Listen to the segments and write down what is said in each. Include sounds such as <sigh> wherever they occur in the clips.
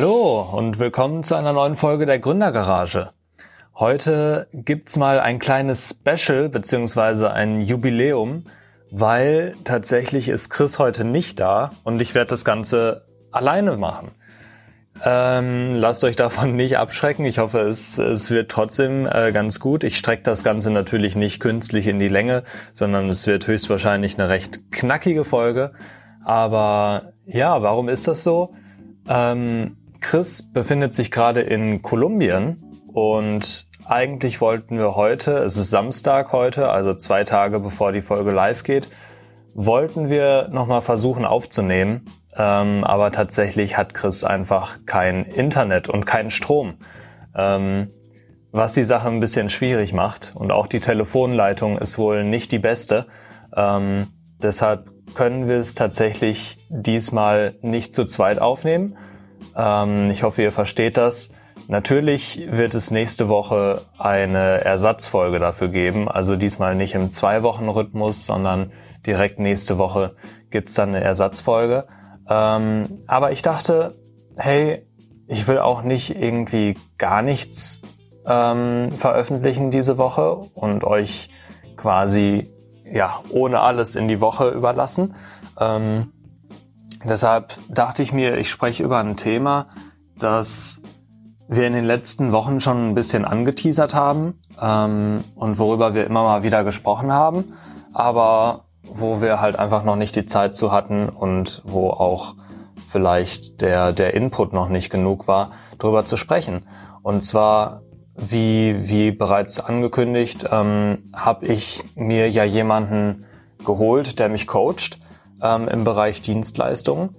Hallo und willkommen zu einer neuen Folge der Gründergarage. Heute gibt's mal ein kleines Special beziehungsweise ein Jubiläum, weil tatsächlich ist Chris heute nicht da und ich werde das Ganze alleine machen. Ähm, lasst euch davon nicht abschrecken. Ich hoffe, es, es wird trotzdem äh, ganz gut. Ich strecke das Ganze natürlich nicht künstlich in die Länge, sondern es wird höchstwahrscheinlich eine recht knackige Folge. Aber ja, warum ist das so? Ähm, Chris befindet sich gerade in Kolumbien und eigentlich wollten wir heute, es ist Samstag heute, also zwei Tage bevor die Folge live geht, wollten wir nochmal versuchen aufzunehmen. Ähm, aber tatsächlich hat Chris einfach kein Internet und keinen Strom. Ähm, was die Sache ein bisschen schwierig macht. Und auch die Telefonleitung ist wohl nicht die beste. Ähm, deshalb können wir es tatsächlich diesmal nicht zu zweit aufnehmen. Ähm, ich hoffe, ihr versteht das. Natürlich wird es nächste Woche eine Ersatzfolge dafür geben. Also diesmal nicht im Zwei-Wochen-Rhythmus, sondern direkt nächste Woche gibt's dann eine Ersatzfolge. Ähm, aber ich dachte, hey, ich will auch nicht irgendwie gar nichts ähm, veröffentlichen diese Woche und euch quasi ja ohne alles in die Woche überlassen. Ähm, deshalb dachte ich mir, ich spreche über ein Thema, das wir in den letzten Wochen schon ein bisschen angeteasert haben ähm, und worüber wir immer mal wieder gesprochen haben, aber wo wir halt einfach noch nicht die Zeit zu hatten und wo auch vielleicht der, der Input noch nicht genug war, darüber zu sprechen. Und zwar, wie, wie bereits angekündigt, ähm, habe ich mir ja jemanden geholt, der mich coacht ähm, im Bereich Dienstleistungen.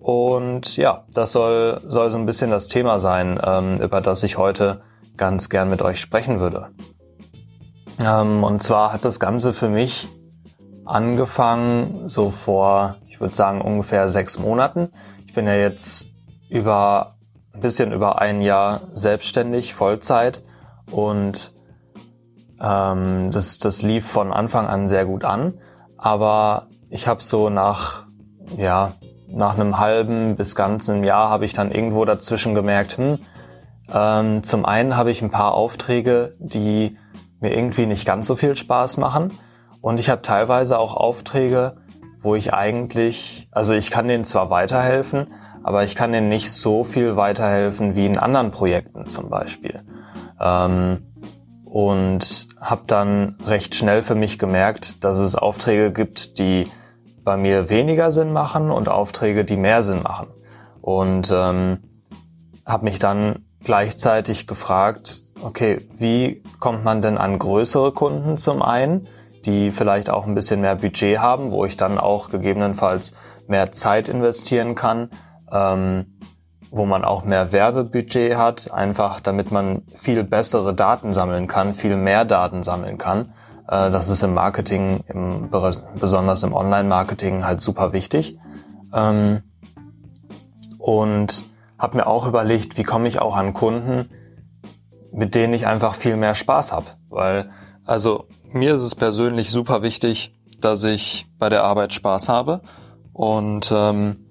Und ja, das soll, soll so ein bisschen das Thema sein, ähm, über das ich heute ganz gern mit euch sprechen würde. Ähm, und zwar hat das Ganze für mich angefangen so vor, ich würde sagen, ungefähr sechs Monaten. Ich bin ja jetzt über ein bisschen über ein Jahr selbstständig, Vollzeit und ähm, das, das lief von Anfang an sehr gut an. Aber ich habe so nach ja nach einem halben bis ganzen Jahr habe ich dann irgendwo dazwischen gemerkt, hm, ähm, zum einen habe ich ein paar Aufträge, die mir irgendwie nicht ganz so viel Spaß machen. Und ich habe teilweise auch Aufträge, wo ich eigentlich, also ich kann denen zwar weiterhelfen, aber ich kann denen nicht so viel weiterhelfen wie in anderen Projekten zum Beispiel. Ähm, und habe dann recht schnell für mich gemerkt, dass es Aufträge gibt, die bei mir weniger Sinn machen und Aufträge, die mehr Sinn machen. Und ähm, habe mich dann gleichzeitig gefragt, okay, wie kommt man denn an größere Kunden zum einen, die vielleicht auch ein bisschen mehr Budget haben, wo ich dann auch gegebenenfalls mehr Zeit investieren kann, ähm, wo man auch mehr Werbebudget hat, einfach damit man viel bessere Daten sammeln kann, viel mehr Daten sammeln kann. Äh, das ist im Marketing, im, besonders im Online-Marketing halt super wichtig. Ähm, und habe mir auch überlegt, wie komme ich auch an Kunden, mit denen ich einfach viel mehr Spaß habe. Weil, also mir ist es persönlich super wichtig, dass ich bei der Arbeit Spaß habe. Und ähm,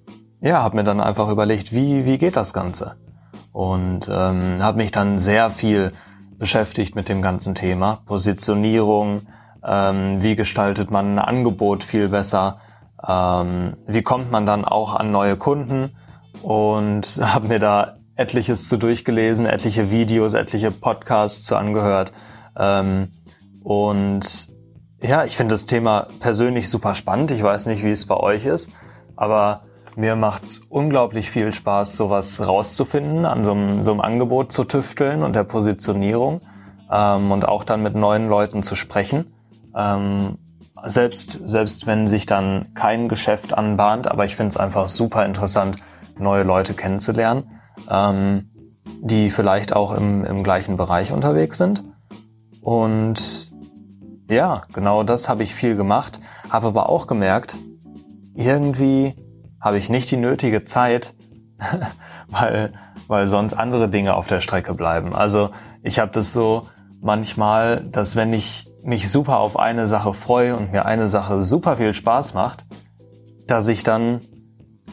ja, habe mir dann einfach überlegt, wie, wie geht das Ganze? Und ähm, habe mich dann sehr viel beschäftigt mit dem ganzen Thema. Positionierung, ähm, wie gestaltet man ein Angebot viel besser, ähm, wie kommt man dann auch an neue Kunden und <laughs> habe mir da etliches zu durchgelesen, etliche Videos, etliche Podcasts zu angehört. Ähm, und ja, ich finde das Thema persönlich super spannend. Ich weiß nicht, wie es bei euch ist, aber mir macht's unglaublich viel Spaß, sowas rauszufinden, an so einem, so einem Angebot zu tüfteln und der Positionierung ähm, und auch dann mit neuen Leuten zu sprechen. Ähm, selbst, selbst wenn sich dann kein Geschäft anbahnt, aber ich finde es einfach super interessant, neue Leute kennenzulernen, ähm, die vielleicht auch im, im gleichen Bereich unterwegs sind. Und ja, genau das habe ich viel gemacht, habe aber auch gemerkt, irgendwie habe ich nicht die nötige Zeit, <laughs> weil, weil sonst andere Dinge auf der Strecke bleiben. Also ich habe das so manchmal, dass wenn ich mich super auf eine Sache freue und mir eine Sache super viel Spaß macht, dass ich dann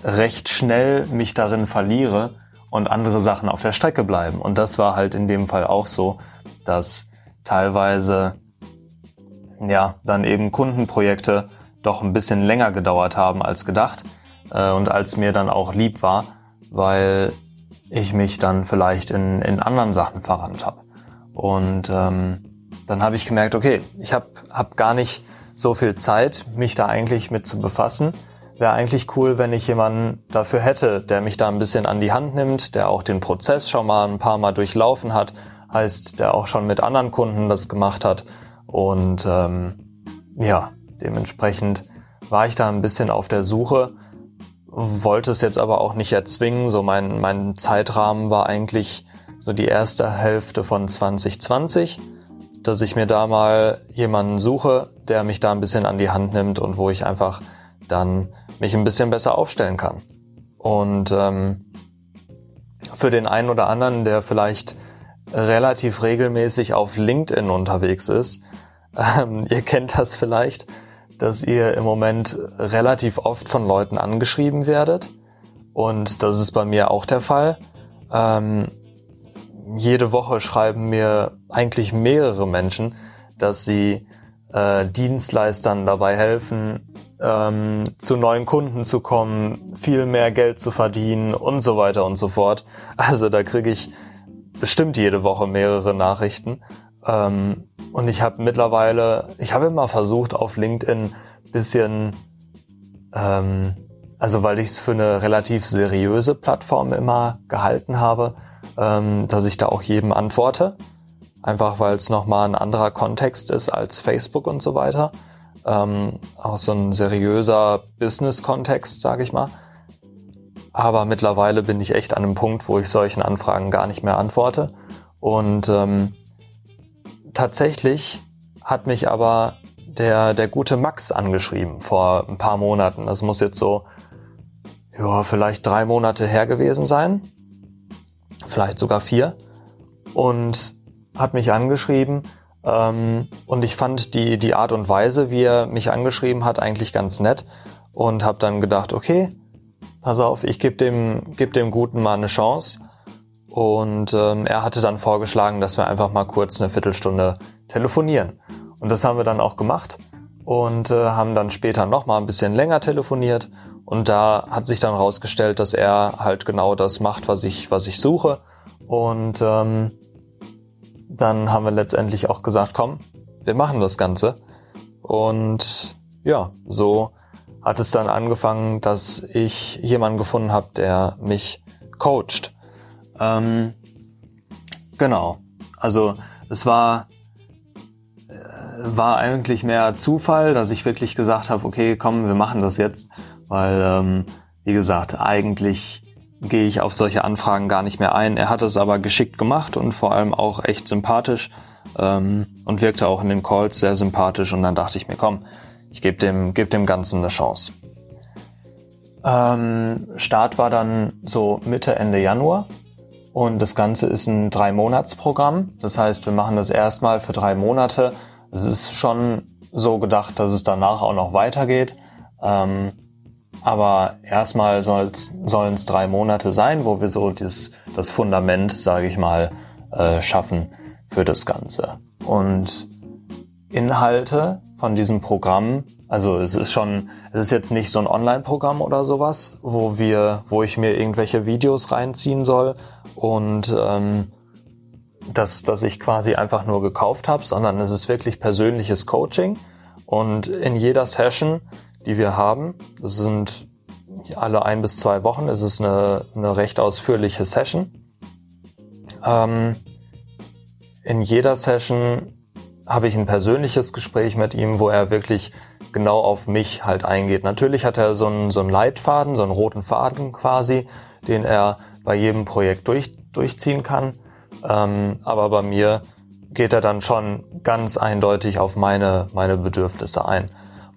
recht schnell mich darin verliere und andere Sachen auf der Strecke bleiben. Und das war halt in dem Fall auch so, dass teilweise ja dann eben Kundenprojekte doch ein bisschen länger gedauert haben als gedacht äh, und als mir dann auch lieb war, weil ich mich dann vielleicht in, in anderen Sachen verrannt habe. Und ähm, dann habe ich gemerkt, okay, ich habe hab gar nicht so viel Zeit, mich da eigentlich mit zu befassen. Wäre eigentlich cool, wenn ich jemanden dafür hätte, der mich da ein bisschen an die Hand nimmt, der auch den Prozess schon mal ein paar Mal durchlaufen hat, heißt, der auch schon mit anderen Kunden das gemacht hat. Und ähm, ja, dementsprechend war ich da ein bisschen auf der Suche, wollte es jetzt aber auch nicht erzwingen. So mein, mein Zeitrahmen war eigentlich so die erste Hälfte von 2020, dass ich mir da mal jemanden suche, der mich da ein bisschen an die Hand nimmt und wo ich einfach dann mich ein bisschen besser aufstellen kann. Und ähm, für den einen oder anderen, der vielleicht relativ regelmäßig auf LinkedIn unterwegs ist, <laughs> ähm, ihr kennt das vielleicht, dass ihr im Moment relativ oft von Leuten angeschrieben werdet. Und das ist bei mir auch der Fall. Ähm, jede Woche schreiben mir eigentlich mehrere Menschen, dass sie äh, Dienstleistern dabei helfen, ähm, zu neuen Kunden zu kommen, viel mehr Geld zu verdienen und so weiter und so fort. Also da kriege ich bestimmt jede Woche mehrere Nachrichten. Ähm, und ich habe mittlerweile, ich habe immer versucht, auf LinkedIn bisschen, ähm, also weil ich es für eine relativ seriöse Plattform immer gehalten habe, ähm, dass ich da auch jedem antworte. Einfach weil es nochmal ein anderer Kontext ist als Facebook und so weiter. Ähm, auch so ein seriöser Business-Kontext, sage ich mal. Aber mittlerweile bin ich echt an einem Punkt, wo ich solchen Anfragen gar nicht mehr antworte. Und ähm, tatsächlich hat mich aber der, der gute Max angeschrieben vor ein paar Monaten. Das muss jetzt so, ja, vielleicht drei Monate her gewesen sein. Vielleicht sogar vier. Und hat mich angeschrieben. Ähm, und ich fand die, die Art und Weise, wie er mich angeschrieben hat, eigentlich ganz nett. Und habe dann gedacht, okay, pass auf, ich gebe dem, geb dem Guten mal eine Chance. Und ähm, er hatte dann vorgeschlagen, dass wir einfach mal kurz eine Viertelstunde telefonieren. Und das haben wir dann auch gemacht und äh, haben dann später noch mal ein bisschen länger telefoniert. Und da hat sich dann rausgestellt, dass er halt genau das macht, was ich, was ich suche. Und ähm, dann haben wir letztendlich auch gesagt, komm, wir machen das Ganze. Und ja, so hat es dann angefangen, dass ich jemanden gefunden habe, der mich coacht. Ähm, genau. Also es war äh, war eigentlich mehr Zufall, dass ich wirklich gesagt habe, okay, komm, wir machen das jetzt, weil ähm, wie gesagt, eigentlich gehe ich auf solche Anfragen gar nicht mehr ein. Er hat es aber geschickt gemacht und vor allem auch echt sympathisch ähm, und wirkte auch in den Calls sehr sympathisch und dann dachte ich mir, komm, ich gebe dem, geb dem Ganzen eine Chance. Ähm, Start war dann so Mitte, Ende Januar und das Ganze ist ein Drei-Monats-Programm. Das heißt, wir machen das erstmal für drei Monate. Es ist schon so gedacht, dass es danach auch noch weitergeht. Ähm, aber erstmal sollen es drei Monate sein, wo wir so das, das Fundament, sage ich mal, äh, schaffen für das Ganze. Und Inhalte von diesem Programm also es ist schon, es ist jetzt nicht so ein Online-Programm oder sowas, wo wir, wo ich mir irgendwelche Videos reinziehen soll und ähm, dass, dass ich quasi einfach nur gekauft habe, sondern es ist wirklich persönliches Coaching. Und in jeder Session, die wir haben, das sind alle ein bis zwei Wochen, es ist eine, eine recht ausführliche Session. Ähm, in jeder Session habe ich ein persönliches Gespräch mit ihm, wo er wirklich genau auf mich halt eingeht. Natürlich hat er so einen, so einen Leitfaden, so einen roten Faden quasi, den er bei jedem Projekt durch, durchziehen kann. Ähm, aber bei mir geht er dann schon ganz eindeutig auf meine, meine Bedürfnisse ein.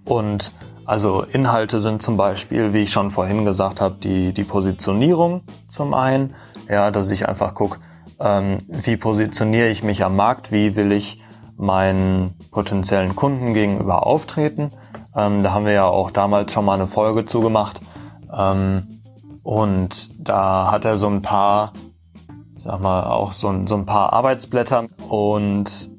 Und also Inhalte sind zum Beispiel, wie ich schon vorhin gesagt habe, die, die Positionierung zum einen. Ja, dass ich einfach gucke, ähm, wie positioniere ich mich am Markt, wie will ich meinen potenziellen Kunden gegenüber auftreten. Ähm, da haben wir ja auch damals schon mal eine Folge zugemacht. Ähm, Und da hat er so ein paar, sag mal, auch so ein, so ein paar Arbeitsblätter und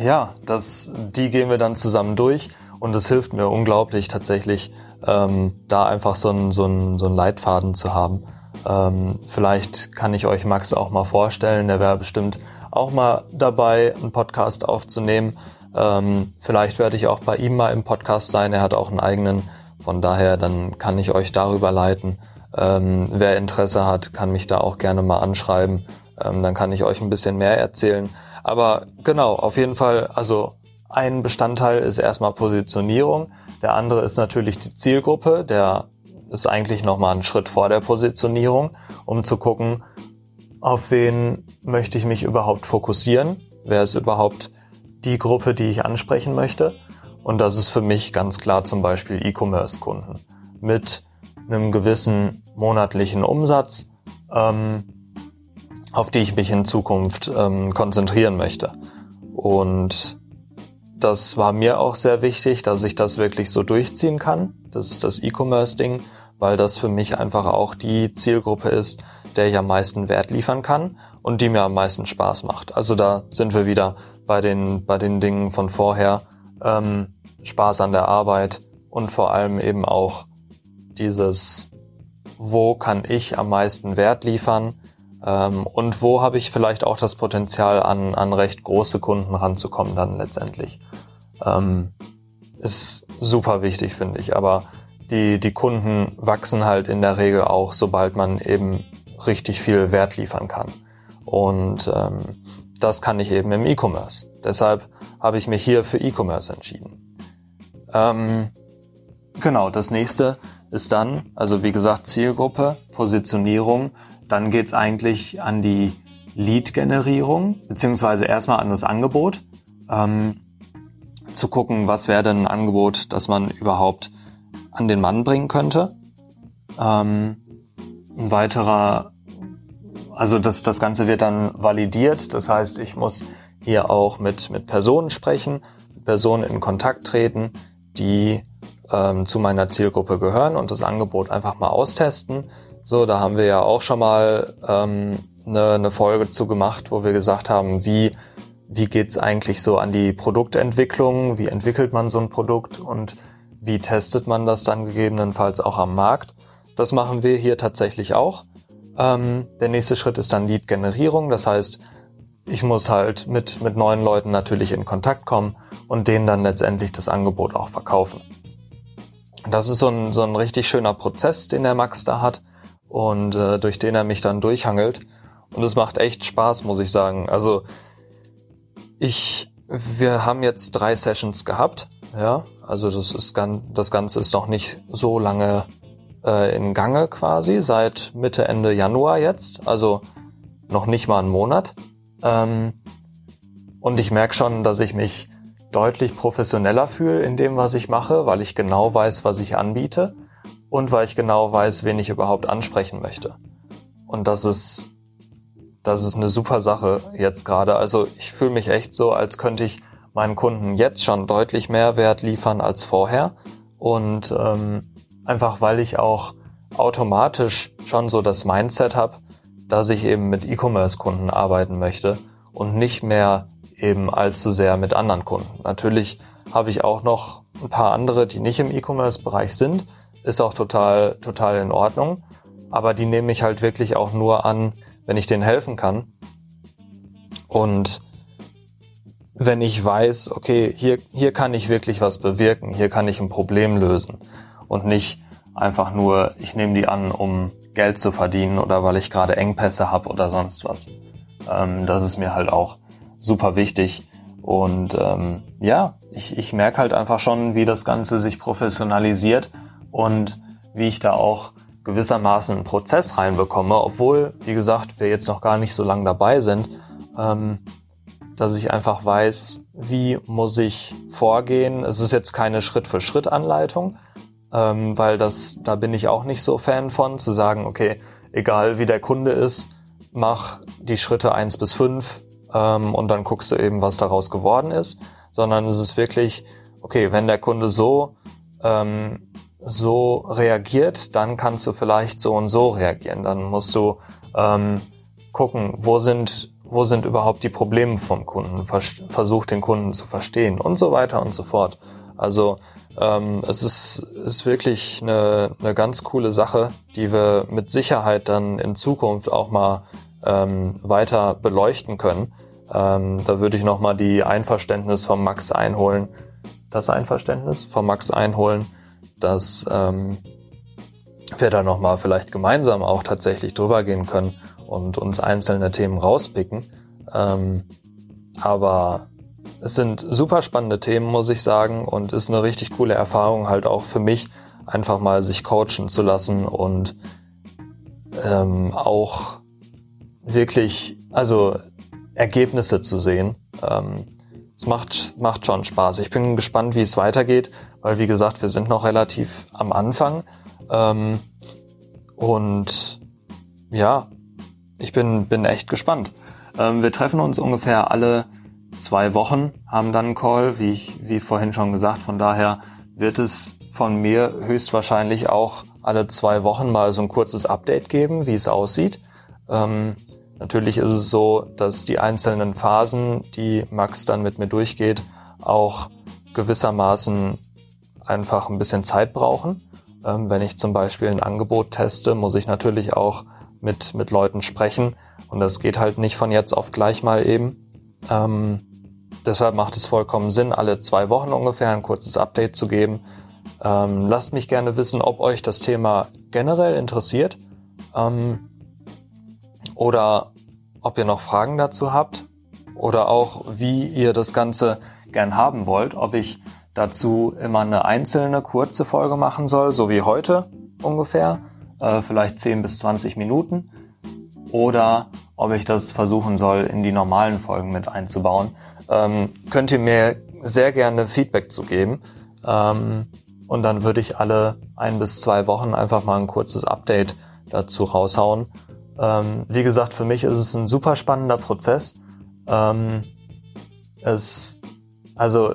ja, das, die gehen wir dann zusammen durch und es hilft mir unglaublich tatsächlich, ähm, da einfach so einen so so einen Leitfaden zu haben. Ähm, vielleicht kann ich euch Max auch mal vorstellen, der wäre bestimmt auch mal dabei, einen Podcast aufzunehmen. Ähm, vielleicht werde ich auch bei ihm mal im Podcast sein. Er hat auch einen eigenen. Von daher, dann kann ich euch darüber leiten. Ähm, wer Interesse hat, kann mich da auch gerne mal anschreiben. Ähm, dann kann ich euch ein bisschen mehr erzählen. Aber genau, auf jeden Fall, also ein Bestandteil ist erstmal Positionierung. Der andere ist natürlich die Zielgruppe. Der ist eigentlich nochmal ein Schritt vor der Positionierung, um zu gucken, auf wen möchte ich mich überhaupt fokussieren? Wer ist überhaupt die Gruppe, die ich ansprechen möchte? Und das ist für mich ganz klar zum Beispiel E-Commerce-Kunden mit einem gewissen monatlichen Umsatz, ähm, auf die ich mich in Zukunft ähm, konzentrieren möchte. Und das war mir auch sehr wichtig, dass ich das wirklich so durchziehen kann, das das E-Commerce-Ding, weil das für mich einfach auch die Zielgruppe ist, der ich am meisten Wert liefern kann und die mir am meisten Spaß macht. Also da sind wir wieder bei den, bei den Dingen von vorher. Ähm, Spaß an der Arbeit und vor allem eben auch dieses, wo kann ich am meisten Wert liefern ähm, und wo habe ich vielleicht auch das Potenzial, an, an recht große Kunden ranzukommen dann letztendlich. Ähm, ist super wichtig, finde ich. Aber die, die Kunden wachsen halt in der Regel auch, sobald man eben richtig viel Wert liefern kann. Und ähm, das kann ich eben im E-Commerce. Deshalb habe ich mich hier für E-Commerce entschieden. Ähm, genau, das nächste ist dann, also wie gesagt, Zielgruppe, Positionierung dann geht's eigentlich an die Lead-Generierung, beziehungsweise erstmal an das Angebot. Ähm, zu gucken, was wäre denn ein Angebot, das man überhaupt an den Mann bringen könnte. Ähm, ein weiterer, also das, das Ganze wird dann validiert. Das heißt, ich muss hier auch mit, mit Personen sprechen, mit Personen in Kontakt treten, die ähm, zu meiner Zielgruppe gehören und das Angebot einfach mal austesten. So, da haben wir ja auch schon mal ähm, eine, eine Folge zu gemacht, wo wir gesagt haben, wie, wie geht's eigentlich so an die Produktentwicklung, wie entwickelt man so ein Produkt und wie testet man das dann gegebenenfalls auch am Markt. Das machen wir hier tatsächlich auch. Ähm, der nächste Schritt ist dann Lead-Generierung, das heißt, ich muss halt mit, mit neuen Leuten natürlich in Kontakt kommen und denen dann letztendlich das Angebot auch verkaufen. Das ist so ein, so ein richtig schöner Prozess, den der Max da hat und äh, durch den er mich dann durchhangelt. Und es macht echt Spaß, muss ich sagen. Also ich, wir haben jetzt drei Sessions gehabt, ja. Also das ist das Ganze ist noch nicht so lange äh, in Gange quasi, seit Mitte, Ende Januar jetzt. Also noch nicht mal einen Monat. Ähm, und ich merke schon, dass ich mich deutlich professioneller fühle in dem, was ich mache, weil ich genau weiß, was ich anbiete und weil ich genau weiß, wen ich überhaupt ansprechen möchte. Und das ist, das ist eine super Sache jetzt gerade. Also ich fühle mich echt so, als könnte ich meinen Kunden jetzt schon deutlich mehr Wert liefern als vorher. Und ähm, einfach weil ich auch automatisch schon so das Mindset habe, dass ich eben mit E-Commerce-Kunden arbeiten möchte und nicht mehr eben allzu sehr mit anderen Kunden. Natürlich habe ich auch noch ein paar andere, die nicht im E-Commerce-Bereich sind, ist auch total, total in Ordnung. Aber die nehme ich halt wirklich auch nur an, wenn ich denen helfen kann. Und wenn ich weiß, okay, hier, hier kann ich wirklich was bewirken, hier kann ich ein Problem lösen und nicht einfach nur, ich nehme die an, um Geld zu verdienen oder weil ich gerade Engpässe habe oder sonst was. Ähm, das ist mir halt auch super wichtig. Und ähm, ja, ich, ich merke halt einfach schon, wie das Ganze sich professionalisiert und wie ich da auch gewissermaßen einen Prozess reinbekomme, obwohl, wie gesagt, wir jetzt noch gar nicht so lange dabei sind, ähm, dass ich einfach weiß, wie muss ich vorgehen. Es ist jetzt keine Schritt-für-Schritt-Anleitung, ähm, weil das, da bin ich auch nicht so Fan von, zu sagen, okay, egal wie der Kunde ist, mach die Schritte eins bis fünf ähm, und dann guckst du eben, was daraus geworden ist, sondern es ist wirklich, okay, wenn der Kunde so ähm, so reagiert, dann kannst du vielleicht so und so reagieren. Dann musst du ähm, gucken, wo sind, wo sind überhaupt die Probleme vom Kunden, Vers versuch den Kunden zu verstehen und so weiter und so fort. Also ähm, es ist, ist wirklich eine, eine ganz coole Sache, die wir mit Sicherheit dann in Zukunft auch mal ähm, weiter beleuchten können. Ähm, da würde ich nochmal die Einverständnis von Max einholen, das Einverständnis von Max einholen, dass ähm, wir da nochmal vielleicht gemeinsam auch tatsächlich drüber gehen können und uns einzelne Themen rauspicken. Ähm, aber es sind super spannende Themen, muss ich sagen, und ist eine richtig coole Erfahrung halt auch für mich, einfach mal sich coachen zu lassen und ähm, auch wirklich, also Ergebnisse zu sehen. Ähm, es macht, macht schon Spaß. Ich bin gespannt, wie es weitergeht, weil wie gesagt, wir sind noch relativ am Anfang. Ähm, und ja, ich bin, bin echt gespannt. Ähm, wir treffen uns ungefähr alle zwei Wochen, haben dann einen Call, wie ich, wie vorhin schon gesagt. Von daher wird es von mir höchstwahrscheinlich auch alle zwei Wochen mal so ein kurzes Update geben, wie es aussieht. Ähm, natürlich ist es so, dass die einzelnen Phasen, die Max dann mit mir durchgeht, auch gewissermaßen einfach ein bisschen Zeit brauchen. Ähm, wenn ich zum Beispiel ein Angebot teste, muss ich natürlich auch mit, mit Leuten sprechen. Und das geht halt nicht von jetzt auf gleich mal eben. Ähm, deshalb macht es vollkommen Sinn, alle zwei Wochen ungefähr ein kurzes Update zu geben. Ähm, lasst mich gerne wissen, ob euch das Thema generell interessiert ähm, oder ob ihr noch Fragen dazu habt oder auch wie ihr das Ganze gern haben wollt, ob ich dazu immer eine einzelne kurze Folge machen soll, so wie heute ungefähr, äh, vielleicht 10 bis 20 Minuten oder ob ich das versuchen soll, in die normalen Folgen mit einzubauen. Ähm, könnt ihr mir sehr gerne Feedback zu geben. Ähm, und dann würde ich alle ein bis zwei Wochen einfach mal ein kurzes Update dazu raushauen. Ähm, wie gesagt, für mich ist es ein super spannender Prozess. Ähm, es, also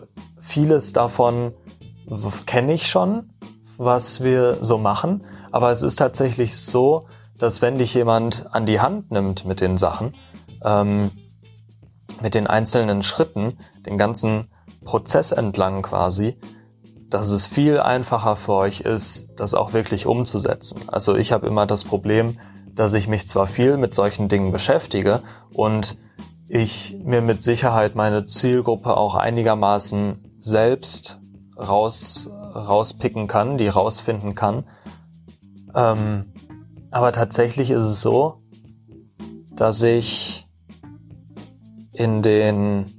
vieles davon kenne ich schon, was wir so machen. Aber es ist tatsächlich so, dass wenn dich jemand an die Hand nimmt mit den Sachen, ähm, mit den einzelnen Schritten, den ganzen Prozess entlang quasi, dass es viel einfacher für euch ist, das auch wirklich umzusetzen. Also ich habe immer das Problem, dass ich mich zwar viel mit solchen Dingen beschäftige und ich mir mit Sicherheit meine Zielgruppe auch einigermaßen selbst raus, rauspicken kann, die rausfinden kann. Ähm, aber tatsächlich ist es so, dass ich in den,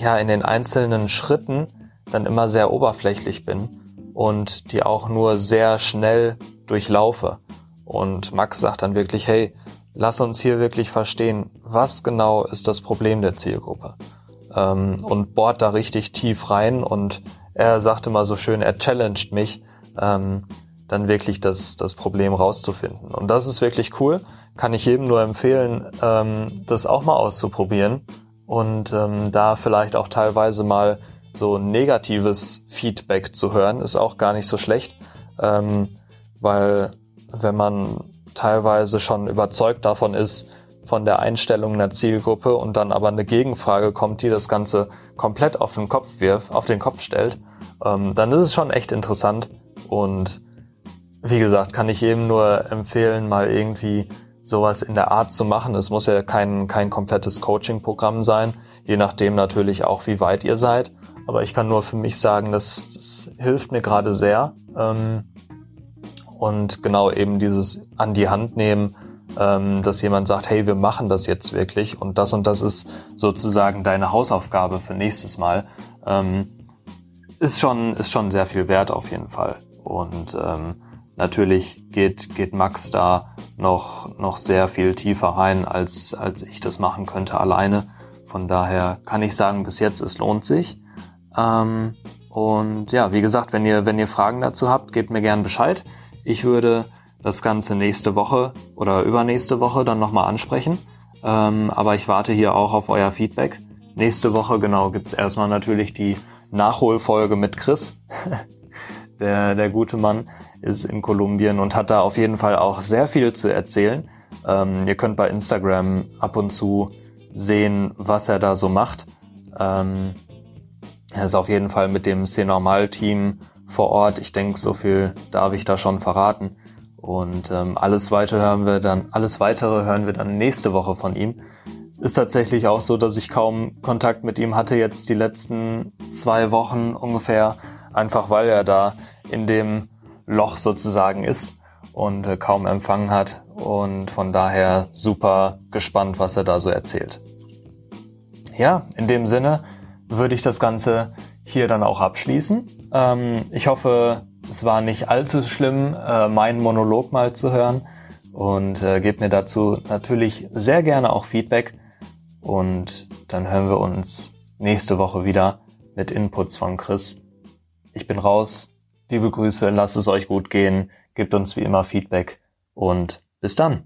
ja, in den einzelnen Schritten dann immer sehr oberflächlich bin und die auch nur sehr schnell durchlaufe. Und Max sagt dann wirklich, hey, lass uns hier wirklich verstehen, was genau ist das Problem der Zielgruppe. Ähm, und bohrt da richtig tief rein und er sagte mal so schön, er challenged mich, ähm, dann wirklich das, das Problem rauszufinden. Und das ist wirklich cool. Kann ich jedem nur empfehlen, ähm, das auch mal auszuprobieren und ähm, da vielleicht auch teilweise mal so negatives Feedback zu hören, ist auch gar nicht so schlecht, ähm, weil wenn man teilweise schon überzeugt davon ist, von der Einstellung einer Zielgruppe und dann aber eine Gegenfrage kommt, die das Ganze komplett auf den Kopf wirft, auf den Kopf stellt, ähm, dann ist es schon echt interessant und wie gesagt, kann ich jedem nur empfehlen, mal irgendwie sowas in der Art zu machen. Es muss ja kein, kein komplettes Coaching-Programm sein, je nachdem natürlich auch, wie weit ihr seid. Aber ich kann nur für mich sagen, das, das hilft mir gerade sehr. Ähm, und genau eben dieses an die Hand nehmen, dass jemand sagt, hey, wir machen das jetzt wirklich und das und das ist sozusagen deine Hausaufgabe für nächstes Mal, ähm, ist schon, ist schon sehr viel wert auf jeden Fall. Und ähm, Natürlich geht, geht Max da noch, noch sehr viel tiefer rein, als, als ich das machen könnte alleine. Von daher kann ich sagen, bis jetzt, es lohnt sich. Ähm, und ja, wie gesagt, wenn ihr, wenn ihr Fragen dazu habt, gebt mir gern Bescheid. Ich würde das Ganze nächste Woche oder übernächste Woche dann nochmal ansprechen. Ähm, aber ich warte hier auch auf euer Feedback. Nächste Woche, genau, gibt's erstmal natürlich die Nachholfolge mit Chris. <laughs> Der, der gute Mann ist in Kolumbien und hat da auf jeden Fall auch sehr viel zu erzählen. Ähm, ihr könnt bei Instagram ab und zu sehen, was er da so macht. Ähm, er ist auf jeden Fall mit dem C-Normal-Team vor Ort. Ich denke, so viel darf ich da schon verraten. Und ähm, alles weitere hören wir dann, alles weitere hören wir dann nächste Woche von ihm. Ist tatsächlich auch so, dass ich kaum Kontakt mit ihm hatte jetzt die letzten zwei Wochen ungefähr, einfach weil er da in dem Loch sozusagen ist und äh, kaum Empfang hat und von daher super gespannt, was er da so erzählt. Ja, in dem Sinne würde ich das Ganze hier dann auch abschließen. Ähm, ich hoffe, es war nicht allzu schlimm, äh, meinen Monolog mal zu hören und äh, gebt mir dazu natürlich sehr gerne auch Feedback und dann hören wir uns nächste Woche wieder mit Inputs von Chris. Ich bin raus. Liebe Grüße, lasst es euch gut gehen, gebt uns wie immer Feedback und bis dann.